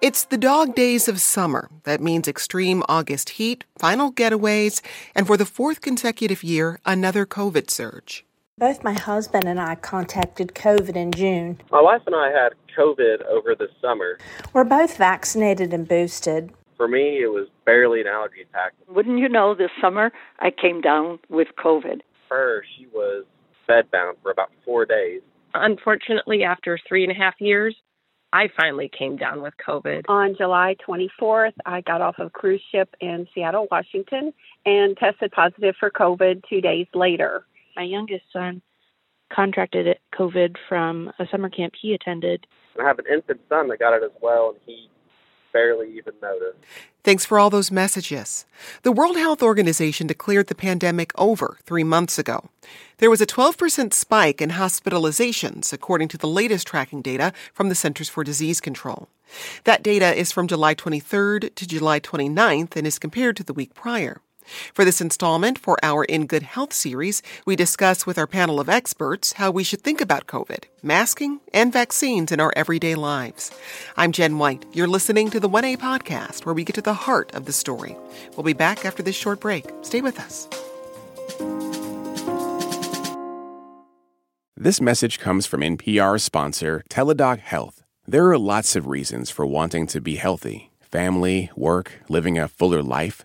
It's the dog days of summer. That means extreme August heat, final getaways, and for the fourth consecutive year, another COVID surge. Both my husband and I contacted COVID in June. My wife and I had COVID over the summer. We're both vaccinated and boosted. For me, it was barely an allergy attack. Wouldn't you know, this summer I came down with COVID. Her, she was bedbound for about four days. Unfortunately, after three and a half years, I finally came down with COVID. On July 24th, I got off of a cruise ship in Seattle, Washington, and tested positive for COVID two days later. My youngest son contracted COVID from a summer camp he attended. I have an infant son that got it as well, and he barely even noticed. Thanks for all those messages. The World Health Organization declared the pandemic over three months ago. There was a 12% spike in hospitalizations, according to the latest tracking data from the Centers for Disease Control. That data is from July 23rd to July 29th and is compared to the week prior. For this installment for our In Good Health series, we discuss with our panel of experts how we should think about COVID, masking, and vaccines in our everyday lives. I'm Jen White. You're listening to the 1A podcast, where we get to the heart of the story. We'll be back after this short break. Stay with us. This message comes from NPR sponsor Teladoc Health. There are lots of reasons for wanting to be healthy family, work, living a fuller life.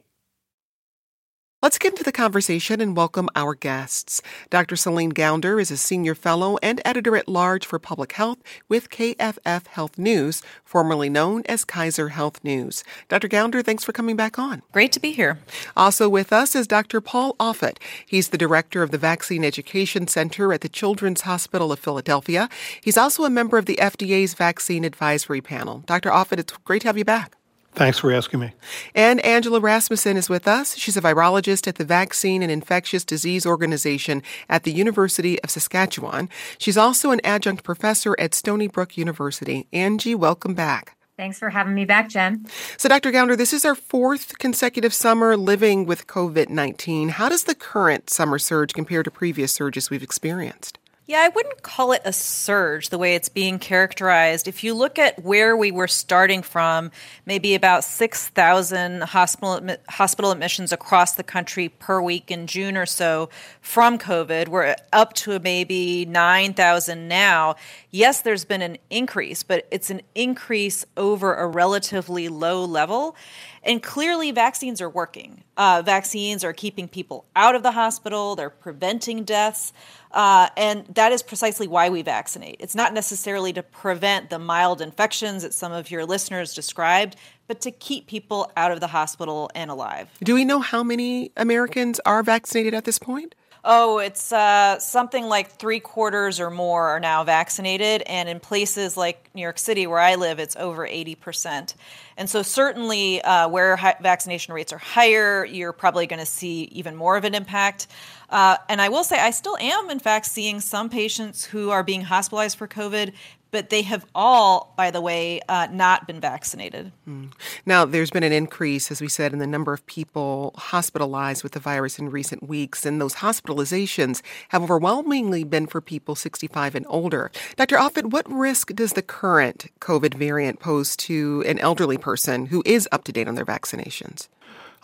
Let's get into the conversation and welcome our guests. Dr. Celine Gounder is a senior fellow and editor at large for public health with KFF Health News, formerly known as Kaiser Health News. Dr. Gounder, thanks for coming back on. Great to be here. Also with us is Dr. Paul Offit. He's the director of the Vaccine Education Center at the Children's Hospital of Philadelphia. He's also a member of the FDA's Vaccine Advisory Panel. Dr. Offit, it's great to have you back. Thanks for asking me. And Angela Rasmussen is with us. She's a virologist at the Vaccine and Infectious Disease Organization at the University of Saskatchewan. She's also an adjunct professor at Stony Brook University. Angie, welcome back. Thanks for having me back, Jen. So, Dr. Gounder, this is our fourth consecutive summer living with COVID 19. How does the current summer surge compare to previous surges we've experienced? Yeah, I wouldn't call it a surge the way it's being characterized. If you look at where we were starting from, maybe about 6,000 hospital, hospital admissions across the country per week in June or so from COVID, we're up to maybe 9,000 now. Yes, there's been an increase, but it's an increase over a relatively low level. And clearly, vaccines are working. Uh, vaccines are keeping people out of the hospital, they're preventing deaths. Uh, and that is precisely why we vaccinate. It's not necessarily to prevent the mild infections that some of your listeners described, but to keep people out of the hospital and alive. Do we know how many Americans are vaccinated at this point? Oh, it's uh, something like three quarters or more are now vaccinated. And in places like New York City, where I live, it's over 80%. And so, certainly, uh, where hi- vaccination rates are higher, you're probably going to see even more of an impact. Uh, and I will say, I still am, in fact, seeing some patients who are being hospitalized for COVID but they have all, by the way, uh, not been vaccinated. Mm. Now, there's been an increase, as we said, in the number of people hospitalized with the virus in recent weeks, and those hospitalizations have overwhelmingly been for people 65 and older. Dr. Offit, what risk does the current COVID variant pose to an elderly person who is up to date on their vaccinations?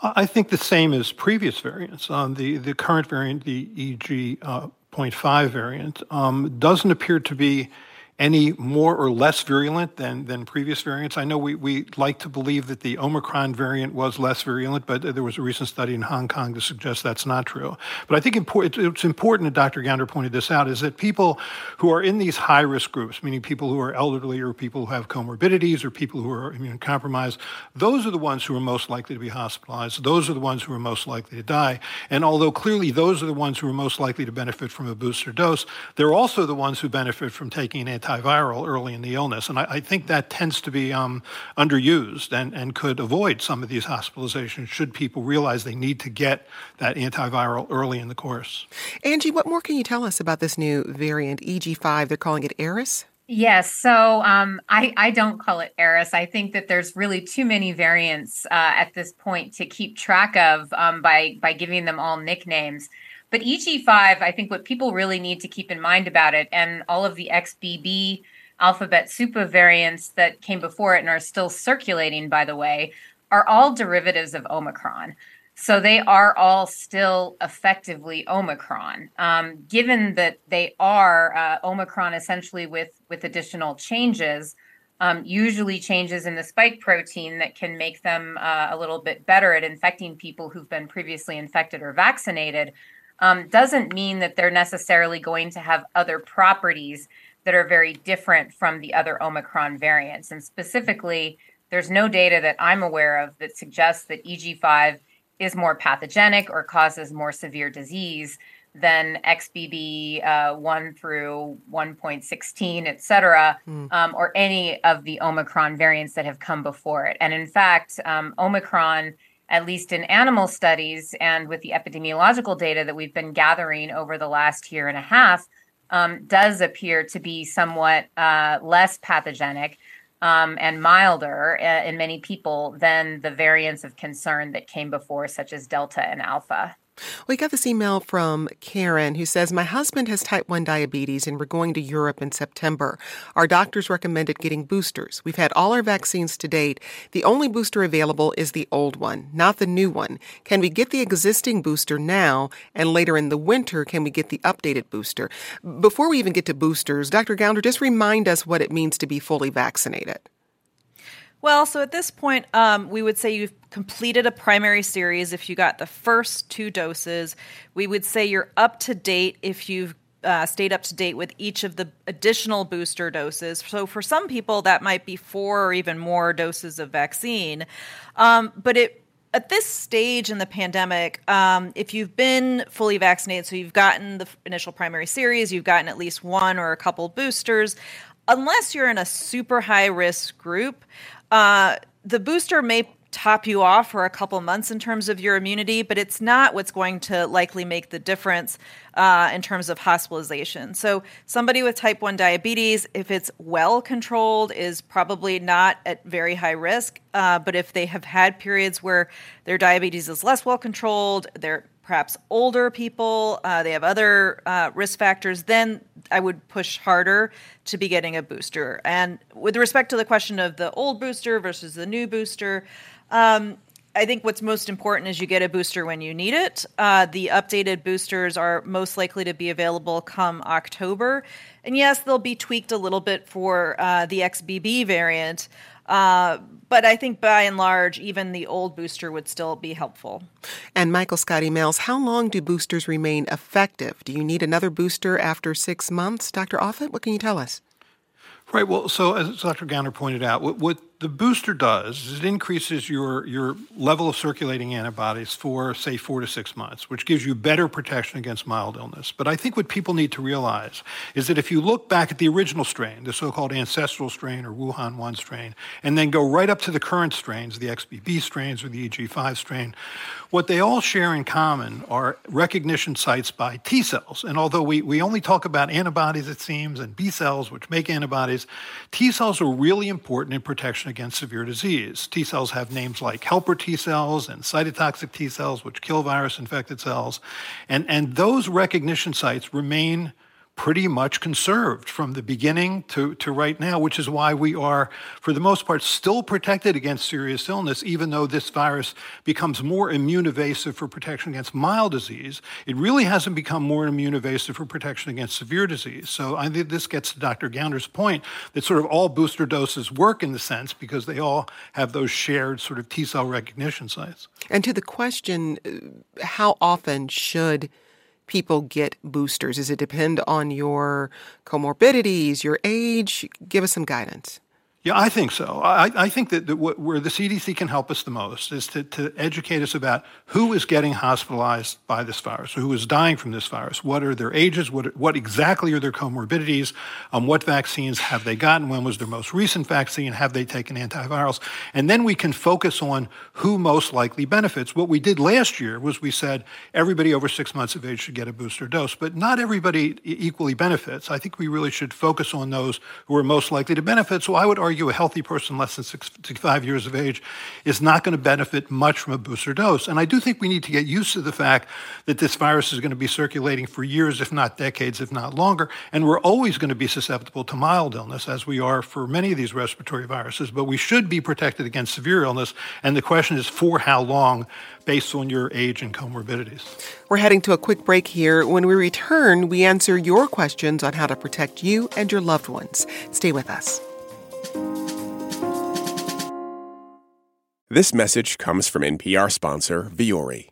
I think the same as previous variants. Um, the, the current variant, the EG uh, variant, um, doesn't appear to be any more or less virulent than, than previous variants. I know we, we like to believe that the Omicron variant was less virulent, but there was a recent study in Hong Kong to suggest that's not true. But I think it's important, and Dr. Gounder pointed this out, is that people who are in these high risk groups, meaning people who are elderly or people who have comorbidities or people who are immunocompromised, those are the ones who are most likely to be hospitalized. Those are the ones who are most likely to die. And although clearly those are the ones who are most likely to benefit from a booster dose, they're also the ones who benefit from taking an antiviral early in the illness. And I, I think that tends to be um, underused and, and could avoid some of these hospitalizations should people realize they need to get that antiviral early in the course. Angie, what more can you tell us about this new variant, EG5? They're calling it Eris? Yes, so um, I, I don't call it Eris. I think that there's really too many variants uh, at this point to keep track of um, by by giving them all nicknames. But EG5, I think what people really need to keep in mind about it, and all of the XBB alphabet super variants that came before it and are still circulating, by the way, are all derivatives of Omicron. So they are all still effectively Omicron. Um, given that they are uh, Omicron essentially with, with additional changes, um, usually changes in the spike protein that can make them uh, a little bit better at infecting people who've been previously infected or vaccinated um, doesn't mean that they're necessarily going to have other properties that are very different from the other Omicron variants. And specifically, there's no data that I'm aware of that suggests that EG5 is more pathogenic or causes more severe disease than XBB uh, 1 through 1.16, et cetera, mm. um, or any of the Omicron variants that have come before it. And in fact, um, Omicron at least in animal studies and with the epidemiological data that we've been gathering over the last year and a half, um, does appear to be somewhat uh, less pathogenic um, and milder uh, in many people than the variants of concern that came before, such as Delta and Alpha. We got this email from Karen who says, My husband has type 1 diabetes and we're going to Europe in September. Our doctors recommended getting boosters. We've had all our vaccines to date. The only booster available is the old one, not the new one. Can we get the existing booster now? And later in the winter, can we get the updated booster? Before we even get to boosters, Dr. Gounder, just remind us what it means to be fully vaccinated. Well, so at this point, um, we would say you've completed a primary series if you got the first two doses. We would say you're up to date if you've uh, stayed up to date with each of the additional booster doses. So for some people, that might be four or even more doses of vaccine. Um, but it at this stage in the pandemic, um, if you've been fully vaccinated, so you've gotten the initial primary series, you've gotten at least one or a couple boosters, unless you're in a super high risk group, uh, the booster may top you off for a couple months in terms of your immunity, but it's not what's going to likely make the difference uh, in terms of hospitalization. So, somebody with type 1 diabetes, if it's well controlled, is probably not at very high risk. Uh, but if they have had periods where their diabetes is less well controlled, they're perhaps older people, uh, they have other uh, risk factors, then I would push harder to be getting a booster. And with respect to the question of the old booster versus the new booster, um, I think what's most important is you get a booster when you need it. Uh, the updated boosters are most likely to be available come October. And yes, they'll be tweaked a little bit for uh, the XBB variant. Uh, but I think by and large, even the old booster would still be helpful. And Michael Scott emails, how long do boosters remain effective? Do you need another booster after six months? Dr. Offit, what can you tell us? Right. Well, so as Dr. Gounder pointed out, what, what the booster does is it increases your, your level of circulating antibodies for, say, four to six months, which gives you better protection against mild illness. But I think what people need to realize is that if you look back at the original strain, the so called ancestral strain or Wuhan 1 strain, and then go right up to the current strains, the XBB strains or the EG5 strain, what they all share in common are recognition sites by T cells. And although we, we only talk about antibodies, it seems, and B cells, which make antibodies, T cells are really important in protection protection against severe disease. T cells have names like helper T cells and cytotoxic T cells, which kill virus infected cells. And, and those recognition sites remain pretty much conserved from the beginning to, to right now, which is why we are, for the most part, still protected against serious illness, even though this virus becomes more immune evasive for protection against mild disease. It really hasn't become more immune evasive for protection against severe disease. So I think this gets to Dr. Gounder's point that sort of all booster doses work in the sense because they all have those shared sort of T cell recognition sites. And to the question, uh, how often should people get boosters? Does it depend on your comorbidities, your age? Give us some guidance. Yeah, I think so. I, I think that, that where the CDC can help us the most is to, to educate us about who is getting hospitalized by this virus, who is dying from this virus, what are their ages, what, what exactly are their comorbidities, um, what vaccines have they gotten, when was their most recent vaccine, have they taken antivirals, and then we can focus on who most likely benefits. What we did last year was we said everybody over six months of age should get a booster dose, but not everybody equally benefits. I think we really should focus on those who are most likely to benefit. So I would argue argue a healthy person less than 65 years of age is not going to benefit much from a booster dose. And I do think we need to get used to the fact that this virus is going to be circulating for years, if not decades, if not longer. And we're always going to be susceptible to mild illness, as we are for many of these respiratory viruses. But we should be protected against severe illness. And the question is for how long, based on your age and comorbidities. We're heading to a quick break here. When we return, we answer your questions on how to protect you and your loved ones. Stay with us. This message comes from NPR sponsor Vuori.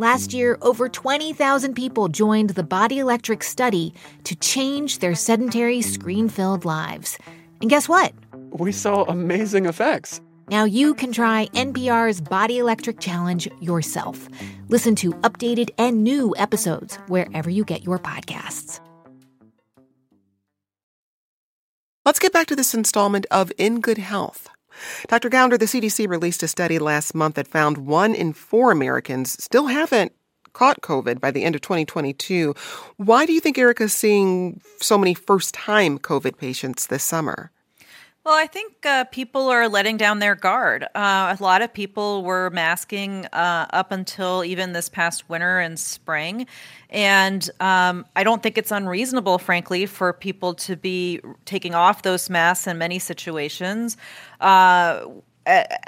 Last year, over 20,000 people joined the Body Electric study to change their sedentary, screen filled lives. And guess what? We saw amazing effects. Now you can try NPR's Body Electric Challenge yourself. Listen to updated and new episodes wherever you get your podcasts. Let's get back to this installment of In Good Health. Dr. Gounder, the CDC released a study last month that found one in four Americans still haven't caught COVID by the end of 2022. Why do you think America's seeing so many first time COVID patients this summer? Well, I think uh, people are letting down their guard. Uh, a lot of people were masking uh, up until even this past winter and spring. And um, I don't think it's unreasonable, frankly, for people to be taking off those masks in many situations. Uh,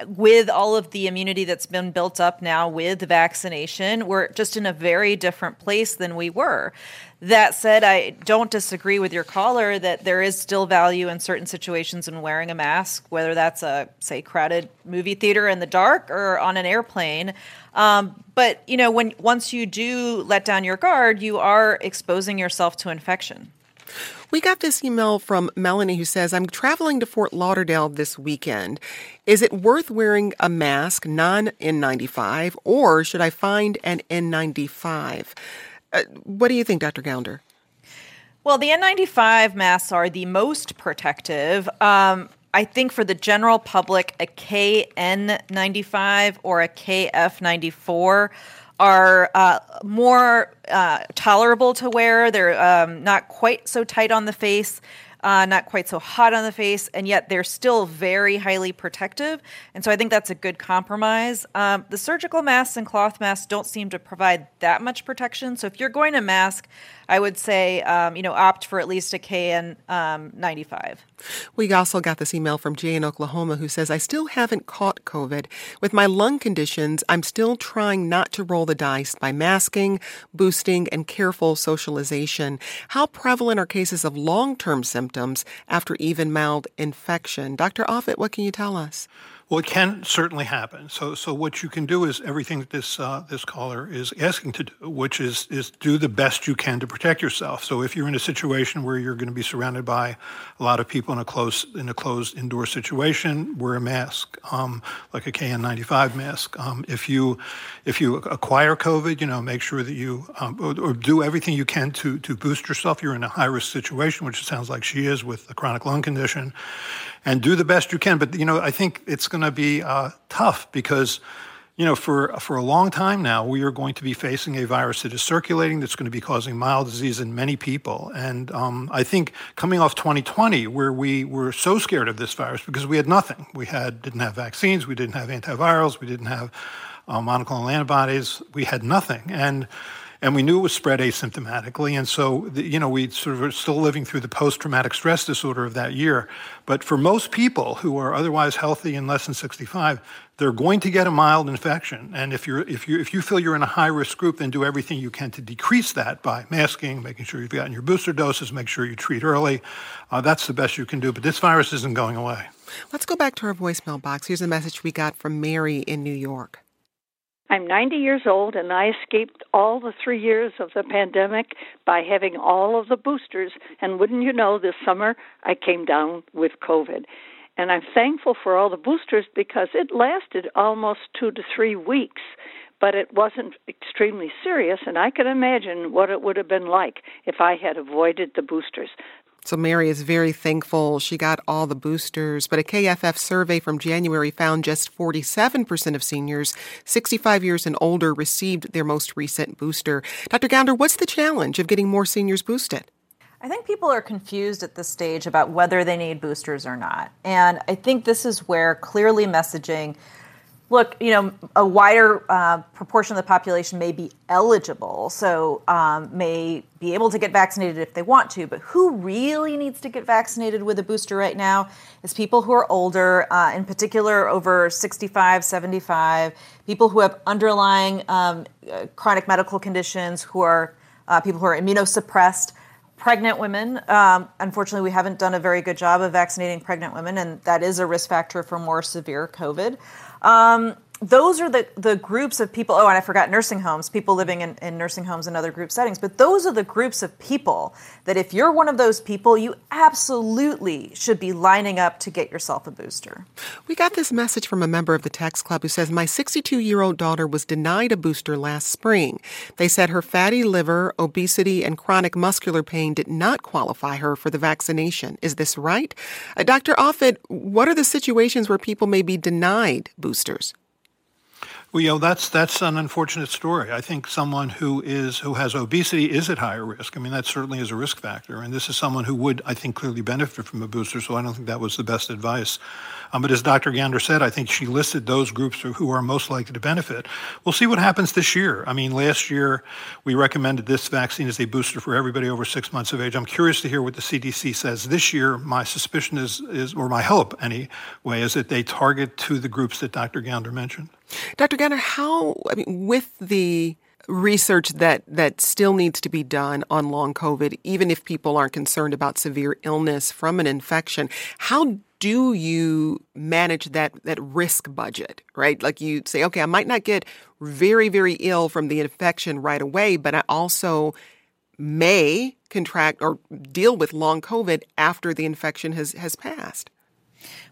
with all of the immunity that's been built up now with the vaccination, we're just in a very different place than we were. That said, I don't disagree with your caller that there is still value in certain situations in wearing a mask, whether that's a, say, crowded movie theater in the dark or on an airplane. Um, but, you know, when once you do let down your guard, you are exposing yourself to infection. We got this email from Melanie who says, I'm traveling to Fort Lauderdale this weekend. Is it worth wearing a mask, non N95, or should I find an N95? Uh, what do you think, Dr. Gounder? Well, the N95 masks are the most protective. Um, I think for the general public, a KN95 or a KF94 are uh, more uh, tolerable to wear. They're um, not quite so tight on the face uh, not quite so hot on the face, and yet they're still very highly protective. And so I think that's a good compromise. Um, the surgical masks and cloth masks don't seem to provide that much protection. So if you're going to mask, I would say, um, you know, opt for at least a KN95. Um, we also got this email from Jay in Oklahoma who says, I still haven't caught COVID. With my lung conditions, I'm still trying not to roll the dice by masking, boosting, and careful socialization. How prevalent are cases of long term symptoms after even mild infection? Dr. Offit, what can you tell us? Well, it can certainly happen. So, so what you can do is everything that this uh, this caller is asking to do, which is is do the best you can to protect yourself. So, if you're in a situation where you're going to be surrounded by a lot of people in a close in a closed indoor situation, wear a mask, um, like a KN95 mask. Um, if you if you acquire COVID, you know, make sure that you um, or, or, do everything you can to to boost yourself. You're in a high risk situation, which it sounds like she is with a chronic lung condition and do the best you can. But you know, I think it's going to be uh, tough because you know, for for a long time now, we are going to be facing a virus that is circulating that's going to be causing mild disease in many people. And um, I think coming off 2020, where we were so scared of this virus because we had nothing, we had didn't have vaccines, we didn't have antivirals, we didn't have uh, monoclonal antibodies, we had nothing, and and we knew it was spread asymptomatically. And so, you know, we sort of are still living through the post-traumatic stress disorder of that year. But for most people who are otherwise healthy and less than 65, they're going to get a mild infection. And if you're if you if you feel you're in a high risk group, then do everything you can to decrease that by masking, making sure you've gotten your booster doses, make sure you treat early. Uh, that's the best you can do. But this virus isn't going away. Let's go back to our voicemail box. Here's a message we got from Mary in New York. I'm 90 years old and I escaped all the three years of the pandemic by having all of the boosters. And wouldn't you know, this summer I came down with COVID. And I'm thankful for all the boosters because it lasted almost two to three weeks, but it wasn't extremely serious. And I can imagine what it would have been like if I had avoided the boosters. So Mary is very thankful she got all the boosters, but a KFF survey from January found just 47% of seniors 65 years and older received their most recent booster. Dr. Gounder, what's the challenge of getting more seniors boosted? I think people are confused at this stage about whether they need boosters or not. And I think this is where clearly messaging look, you know, a wider uh, proportion of the population may be eligible, so um, may be able to get vaccinated if they want to. But who really needs to get vaccinated with a booster right now is people who are older, uh, in particular over 65, 75, people who have underlying um, uh, chronic medical conditions, who are uh, people who are immunosuppressed pregnant women. Um, unfortunately, we haven't done a very good job of vaccinating pregnant women, and that is a risk factor for more severe COVID. Um, those are the, the groups of people. Oh, and I forgot nursing homes, people living in, in nursing homes and other group settings. But those are the groups of people that if you're one of those people, you absolutely should be lining up to get yourself a booster. We got this message from a member of the Text Club who says, My 62 year old daughter was denied a booster last spring. They said her fatty liver, obesity, and chronic muscular pain did not qualify her for the vaccination. Is this right? Uh, Dr. Offit, what are the situations where people may be denied boosters? Well, you know, that's that's an unfortunate story. I think someone who is who has obesity is at higher risk. I mean, that certainly is a risk factor, and this is someone who would, I think, clearly benefit from a booster. So I don't think that was the best advice. Um, but as Dr. Gounder said, I think she listed those groups who are most likely to benefit. We'll see what happens this year. I mean, last year we recommended this vaccine as a booster for everybody over six months of age. I'm curious to hear what the CDC says this year. My suspicion is, is or my hope anyway, is that they target to the groups that Dr. Gounder mentioned. Dr. Gounder, how, I mean, with the research that that still needs to be done on long covid even if people aren't concerned about severe illness from an infection how do you manage that that risk budget, right? Like you say, okay, I might not get very very ill from the infection right away, but I also may contract or deal with long COVID after the infection has has passed.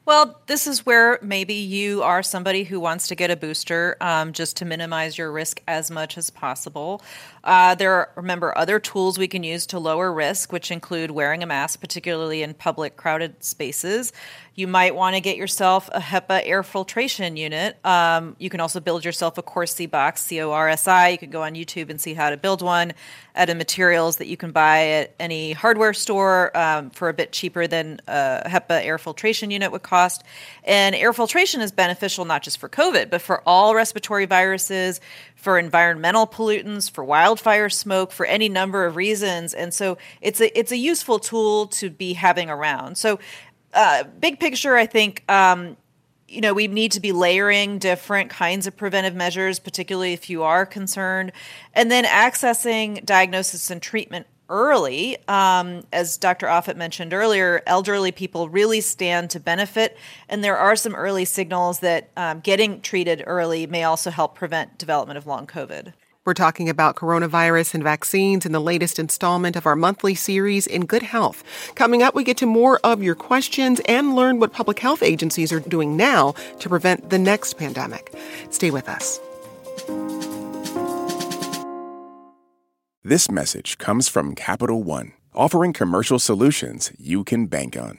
Well, this is where maybe you are somebody who wants to get a booster um, just to minimize your risk as much as possible. Uh, there are, remember, other tools we can use to lower risk, which include wearing a mask, particularly in public, crowded spaces. You might want to get yourself a HEPA air filtration unit. Um, you can also build yourself a Corsi box, C O R S I. You can go on YouTube and see how to build one at a materials that you can buy at any hardware store um, for a bit cheaper than a HEPA air filtration unit would cost. And air filtration is beneficial not just for COVID, but for all respiratory viruses, for environmental pollutants, for wildfire smoke, for any number of reasons. And so it's a it's a useful tool to be having around. So, uh, big picture, I think. Um, you know, we need to be layering different kinds of preventive measures, particularly if you are concerned, and then accessing diagnosis and treatment early. Um, as Dr. Offit mentioned earlier, elderly people really stand to benefit, and there are some early signals that um, getting treated early may also help prevent development of long COVID. We're talking about coronavirus and vaccines in the latest installment of our monthly series, In Good Health. Coming up, we get to more of your questions and learn what public health agencies are doing now to prevent the next pandemic. Stay with us. This message comes from Capital One, offering commercial solutions you can bank on.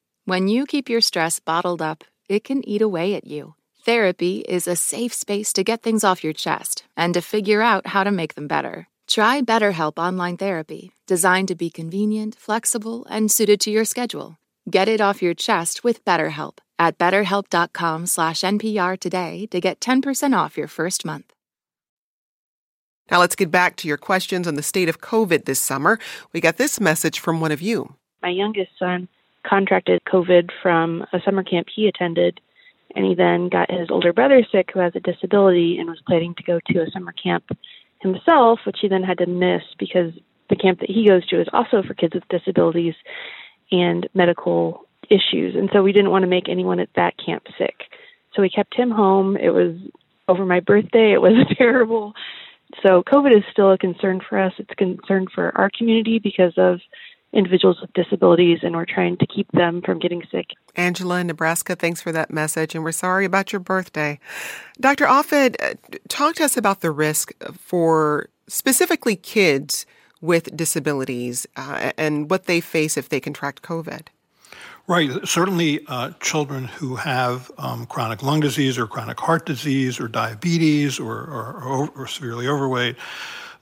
When you keep your stress bottled up, it can eat away at you. Therapy is a safe space to get things off your chest and to figure out how to make them better. Try BetterHelp Online Therapy, designed to be convenient, flexible, and suited to your schedule. Get it off your chest with BetterHelp at betterhelp.com slash NPR today to get 10% off your first month. Now let's get back to your questions on the state of COVID this summer. We got this message from one of you. My youngest son contracted COVID from a summer camp he attended, and he then got his older brother sick who has a disability and was planning to go to a summer camp himself, which he then had to miss because the camp that he goes to is also for kids with disabilities and medical issues. And so we didn't want to make anyone at that camp sick. So we kept him home. It was over my birthday. It was terrible. So COVID is still a concern for us. It's a concern for our community because of individuals with disabilities, and we're trying to keep them from getting sick. Angela in Nebraska, thanks for that message, and we're sorry about your birthday. Dr. Offit, uh, talk to us about the risk for specifically kids with disabilities uh, and what they face if they contract COVID. Right. Certainly, uh, children who have um, chronic lung disease or chronic heart disease or diabetes or, or, or, or severely overweight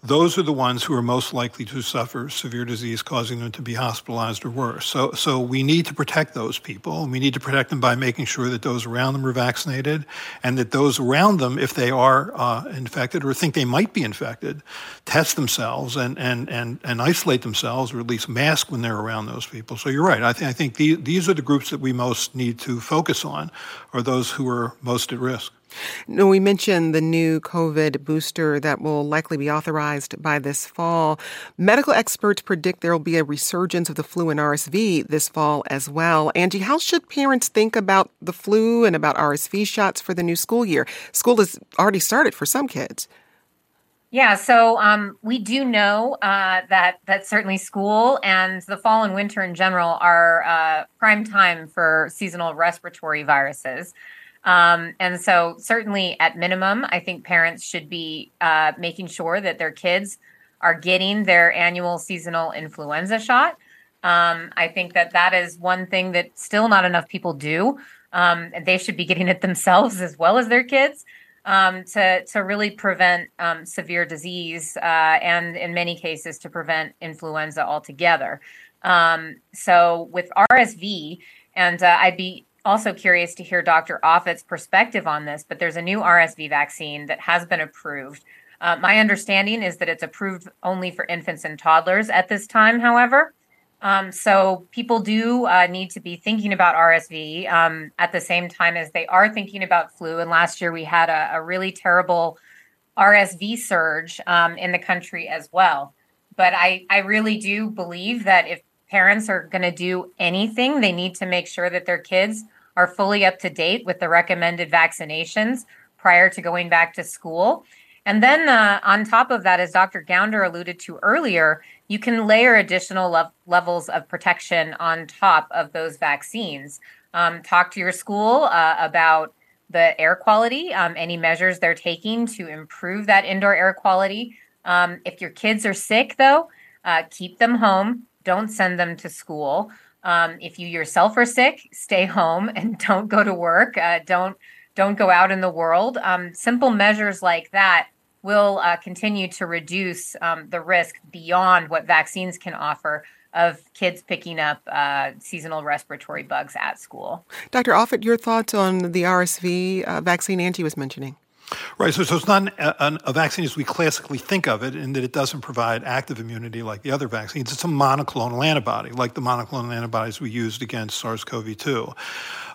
those are the ones who are most likely to suffer severe disease causing them to be hospitalized or worse. So, so we need to protect those people. We need to protect them by making sure that those around them are vaccinated and that those around them, if they are uh, infected or think they might be infected, test themselves and, and, and, and isolate themselves or at least mask when they're around those people. So you're right. I, th- I think the, these are the groups that we most need to focus on, are those who are most at risk. No, we mentioned the new COVID booster that will likely be authorized by this fall. Medical experts predict there will be a resurgence of the flu and RSV this fall as well. Angie, how should parents think about the flu and about RSV shots for the new school year? School has already started for some kids. Yeah, so um, we do know uh, that that certainly school and the fall and winter in general are uh, prime time for seasonal respiratory viruses. Um, and so, certainly at minimum, I think parents should be uh, making sure that their kids are getting their annual seasonal influenza shot. Um, I think that that is one thing that still not enough people do. Um, they should be getting it themselves as well as their kids um, to to really prevent um, severe disease uh, and in many cases to prevent influenza altogether. Um, so with RSV, and uh, I'd be also curious to hear Dr. Offit's perspective on this, but there's a new RSV vaccine that has been approved. Uh, my understanding is that it's approved only for infants and toddlers at this time, however. Um, so people do uh, need to be thinking about RSV um, at the same time as they are thinking about flu. And last year we had a, a really terrible RSV surge um, in the country as well. But I, I really do believe that if parents are going to do anything, they need to make sure that their kids are fully up to date with the recommended vaccinations prior to going back to school. And then uh, on top of that, as Dr. Gounder alluded to earlier, you can layer additional le- levels of protection on top of those vaccines. Um, talk to your school uh, about the air quality, um, any measures they're taking to improve that indoor air quality. Um, if your kids are sick, though, uh, keep them home don't send them to school. Um, if you yourself are sick, stay home and don't go to work. Uh, don't don't go out in the world. Um, simple measures like that will uh, continue to reduce um, the risk beyond what vaccines can offer of kids picking up uh, seasonal respiratory bugs at school. Dr. Offit, your thoughts on the RSV uh, vaccine Angie was mentioning? Right. So, so it's not a, a, vaccine as we classically think of it, in that it doesn't provide active immunity like the other vaccines. It's a monoclonal antibody, like the monoclonal antibodies we used against SARS CoV 2.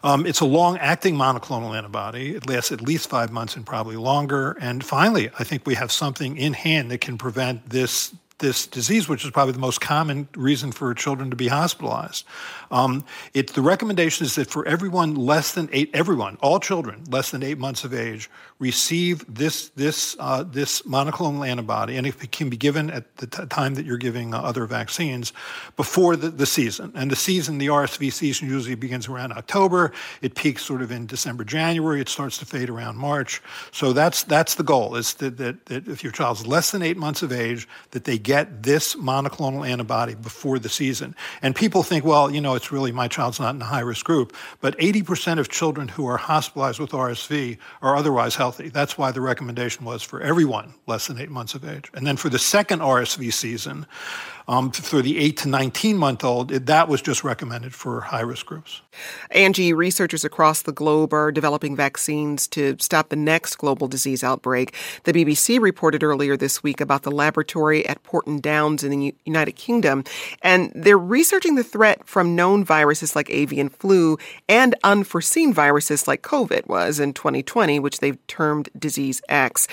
Um, it's a long acting monoclonal antibody. It lasts at least five months and probably longer. And finally, I think we have something in hand that can prevent this this disease, which is probably the most common reason for children to be hospitalized. Um, it, the recommendation is that for everyone less than eight, everyone, all children less than eight months of age, receive this this uh, this monoclonal antibody, and it can be given at the t- time that you're giving uh, other vaccines before the, the season. And the season, the RSV season, usually begins around October. It peaks sort of in December, January. It starts to fade around March. So that's that's the goal: is that, that, that if your child's less than eight months of age, that they get this monoclonal antibody before the season. And people think, well, you know, it's really my child's not in a high risk group, but 80% of children who are hospitalized with RSV are otherwise healthy. That's why the recommendation was for everyone less than eight months of age. And then for the second RSV season, um, for the 8 to 19 month old, that was just recommended for high risk groups. Angie, researchers across the globe are developing vaccines to stop the next global disease outbreak. The BBC reported earlier this week about the laboratory at Porton Downs in the United Kingdom, and they're researching the threat from known viruses like avian flu and unforeseen viruses like COVID was in 2020, which they've termed Disease X.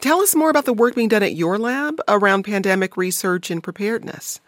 Tell us more about the work being done at your lab around pandemic research and preparedness.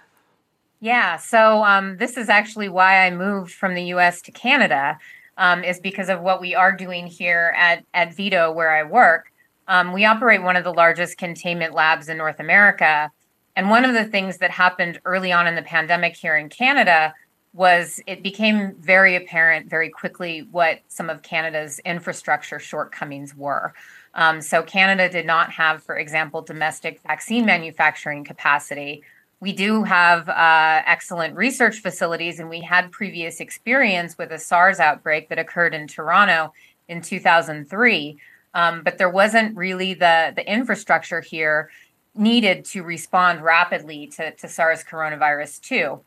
Yeah, so um, this is actually why I moved from the U.S. to Canada, um, is because of what we are doing here at at VIDO, where I work. Um, we operate one of the largest containment labs in North America, and one of the things that happened early on in the pandemic here in Canada was it became very apparent very quickly what some of Canada's infrastructure shortcomings were. Um, so, Canada did not have, for example, domestic vaccine manufacturing capacity. We do have uh, excellent research facilities, and we had previous experience with a SARS outbreak that occurred in Toronto in 2003. Um, but there wasn't really the, the infrastructure here needed to respond rapidly to, to SARS coronavirus 2.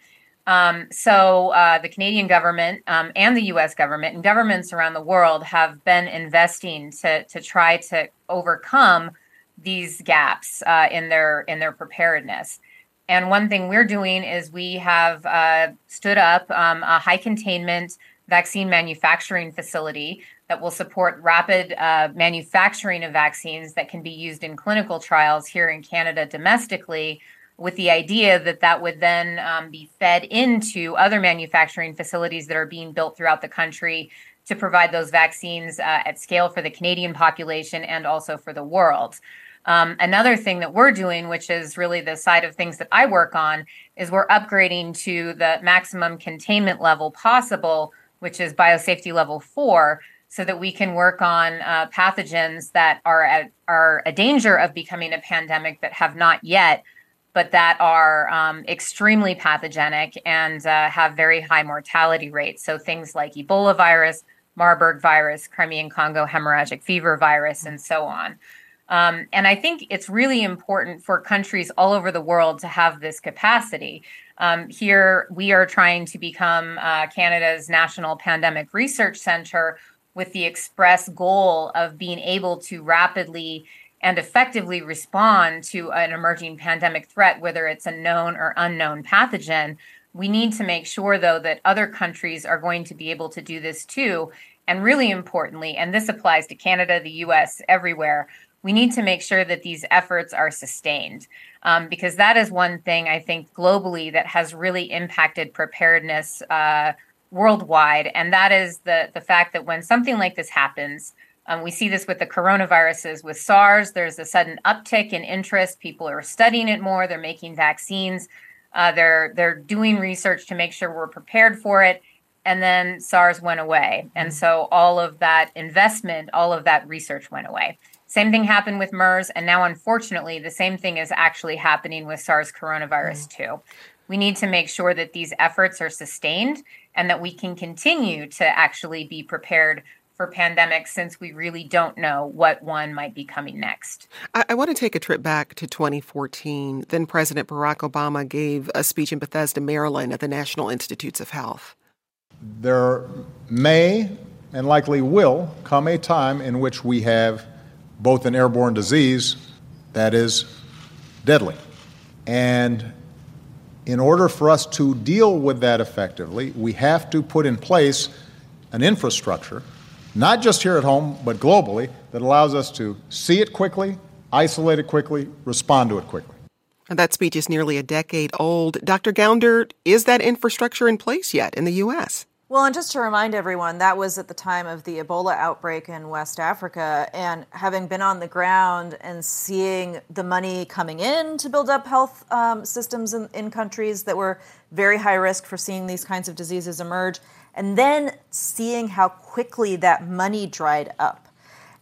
Um, so uh, the Canadian government um, and the U.S. government and governments around the world have been investing to to try to overcome these gaps uh, in their in their preparedness. And one thing we're doing is we have uh, stood up um, a high containment vaccine manufacturing facility that will support rapid uh, manufacturing of vaccines that can be used in clinical trials here in Canada domestically with the idea that that would then um, be fed into other manufacturing facilities that are being built throughout the country to provide those vaccines uh, at scale for the Canadian population and also for the world. Um, another thing that we're doing, which is really the side of things that I work on, is we're upgrading to the maximum containment level possible, which is biosafety level four, so that we can work on uh, pathogens that are at, are a danger of becoming a pandemic but have not yet but that are um, extremely pathogenic and uh, have very high mortality rates. So things like Ebola virus, Marburg virus, Crimean Congo hemorrhagic fever virus, and so on. Um, and I think it's really important for countries all over the world to have this capacity. Um, here, we are trying to become uh, Canada's national pandemic research center with the express goal of being able to rapidly and effectively respond to an emerging pandemic threat, whether it's a known or unknown pathogen, we need to make sure, though, that other countries are going to be able to do this too. And really importantly, and this applies to Canada, the US, everywhere, we need to make sure that these efforts are sustained. Um, because that is one thing I think globally that has really impacted preparedness uh, worldwide. And that is the, the fact that when something like this happens, um, we see this with the coronaviruses. With SARS, there's a sudden uptick in interest. People are studying it more. They're making vaccines. Uh, they're they're doing research to make sure we're prepared for it. And then SARS went away, and so all of that investment, all of that research went away. Same thing happened with MERS, and now unfortunately, the same thing is actually happening with SARS coronavirus mm. too. We need to make sure that these efforts are sustained and that we can continue to actually be prepared for pandemics since we really don't know what one might be coming next. I, I want to take a trip back to 2014. Then President Barack Obama gave a speech in Bethesda, Maryland at the National Institutes of Health. There may and likely will come a time in which we have both an airborne disease that is deadly. And in order for us to deal with that effectively, we have to put in place an infrastructure, not just here at home, but globally, that allows us to see it quickly, isolate it quickly, respond to it quickly. And that speech is nearly a decade old. Dr. Gounder, is that infrastructure in place yet in the U.S.? Well, and just to remind everyone, that was at the time of the Ebola outbreak in West Africa. And having been on the ground and seeing the money coming in to build up health um, systems in, in countries that were very high risk for seeing these kinds of diseases emerge, and then seeing how quickly that money dried up.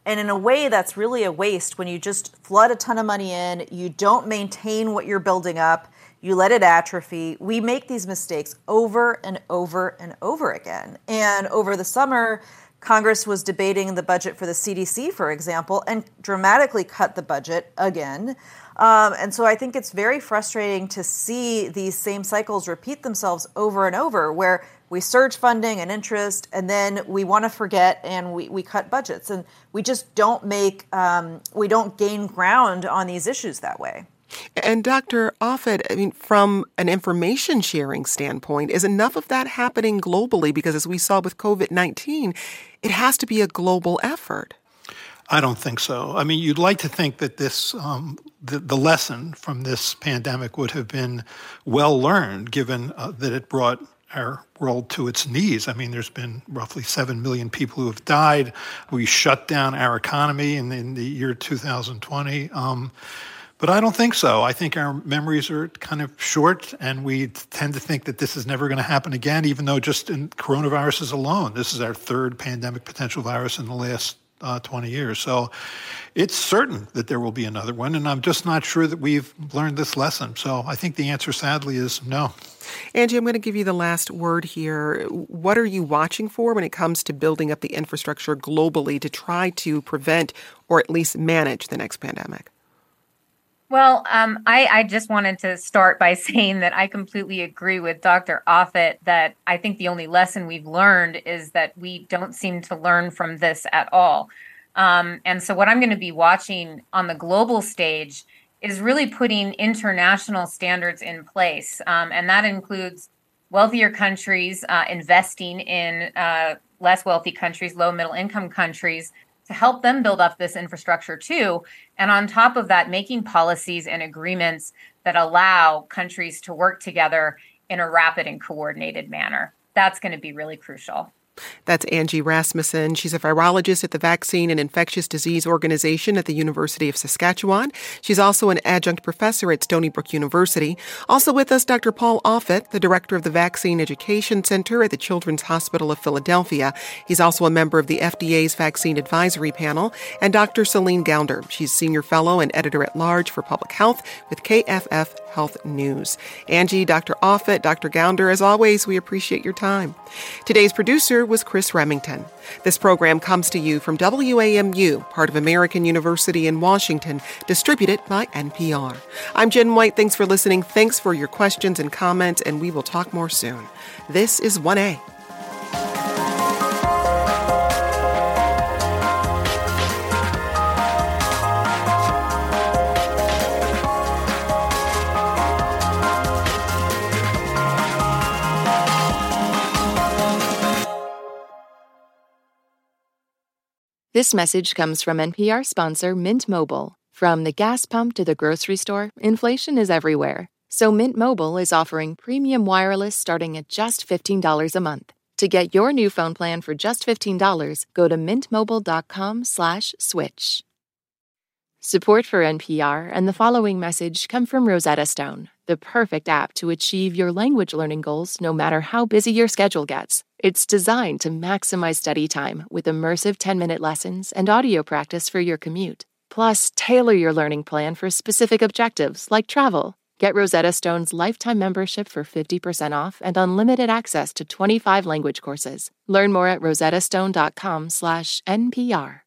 And in a way, that's really a waste when you just flood a ton of money in, you don't maintain what you're building up you let it atrophy. We make these mistakes over and over and over again. And over the summer, Congress was debating the budget for the CDC, for example, and dramatically cut the budget again. Um, and so I think it's very frustrating to see these same cycles repeat themselves over and over, where we surge funding and interest, and then we want to forget and we, we cut budgets. And we just don't make, um, we don't gain ground on these issues that way. And Dr. Offit, I mean, from an information sharing standpoint, is enough of that happening globally? Because as we saw with COVID 19, it has to be a global effort. I don't think so. I mean, you'd like to think that this, um, the, the, lesson from this pandemic would have been well learned, given uh, that it brought our world to its knees. I mean, there's been roughly 7 million people who have died. We shut down our economy in, in the year 2020. Um, but I don't think so. I think our memories are kind of short, and we tend to think that this is never going to happen again, even though just in coronaviruses alone, this is our third pandemic potential virus in the last uh, 20 years. So it's certain that there will be another one, and I'm just not sure that we've learned this lesson. So I think the answer, sadly, is no. Angie, I'm going to give you the last word here. What are you watching for when it comes to building up the infrastructure globally to try to prevent or at least manage the next pandemic? Well, um, I, I, just wanted to start by saying that I completely agree with Dr. Offit that I think the only lesson we've learned is that we don't seem to learn from this at all. Um, and so, what I'm going to be watching on the global stage is really putting international standards in place. Um, and that includes wealthier countries uh, investing in uh, less wealthy countries, low middle income countries to help them build up this infrastructure too. And on top of that, making policies and agreements that allow countries to work together in a rapid and coordinated manner. That's going to be really crucial. That's Angie Rasmussen. She's a virologist at the Vaccine and Infectious Disease Organization at the University of Saskatchewan. She's also an adjunct professor at Stony Brook University. Also with us, Dr. Paul Offit, the director of the Vaccine Education Center at the Children's Hospital of Philadelphia. He's also a member of the FDA's Vaccine Advisory Panel. And Dr. Celine Gounder. She's senior fellow and editor at large for public health with KFF Health News. Angie, Dr. Offit, Dr. Gounder, as always, we appreciate your time. Today's producer was Chris Remington. This program comes to you from WAMU, part of American University in Washington, distributed by NPR. I'm Jen White. Thanks for listening. Thanks for your questions and comments, and we will talk more soon. This is 1A. This message comes from NPR sponsor Mint Mobile. From the gas pump to the grocery store, inflation is everywhere. So Mint Mobile is offering premium wireless starting at just $15 a month. To get your new phone plan for just $15, go to mintmobile.com/switch. Support for NPR and the following message come from Rosetta Stone, the perfect app to achieve your language learning goals no matter how busy your schedule gets. It's designed to maximize study time with immersive 10 minute lessons and audio practice for your commute. Plus, tailor your learning plan for specific objectives like travel. Get Rosetta Stone's lifetime membership for 50% off and unlimited access to 25 language courses. Learn more at rosettastone.com/npr.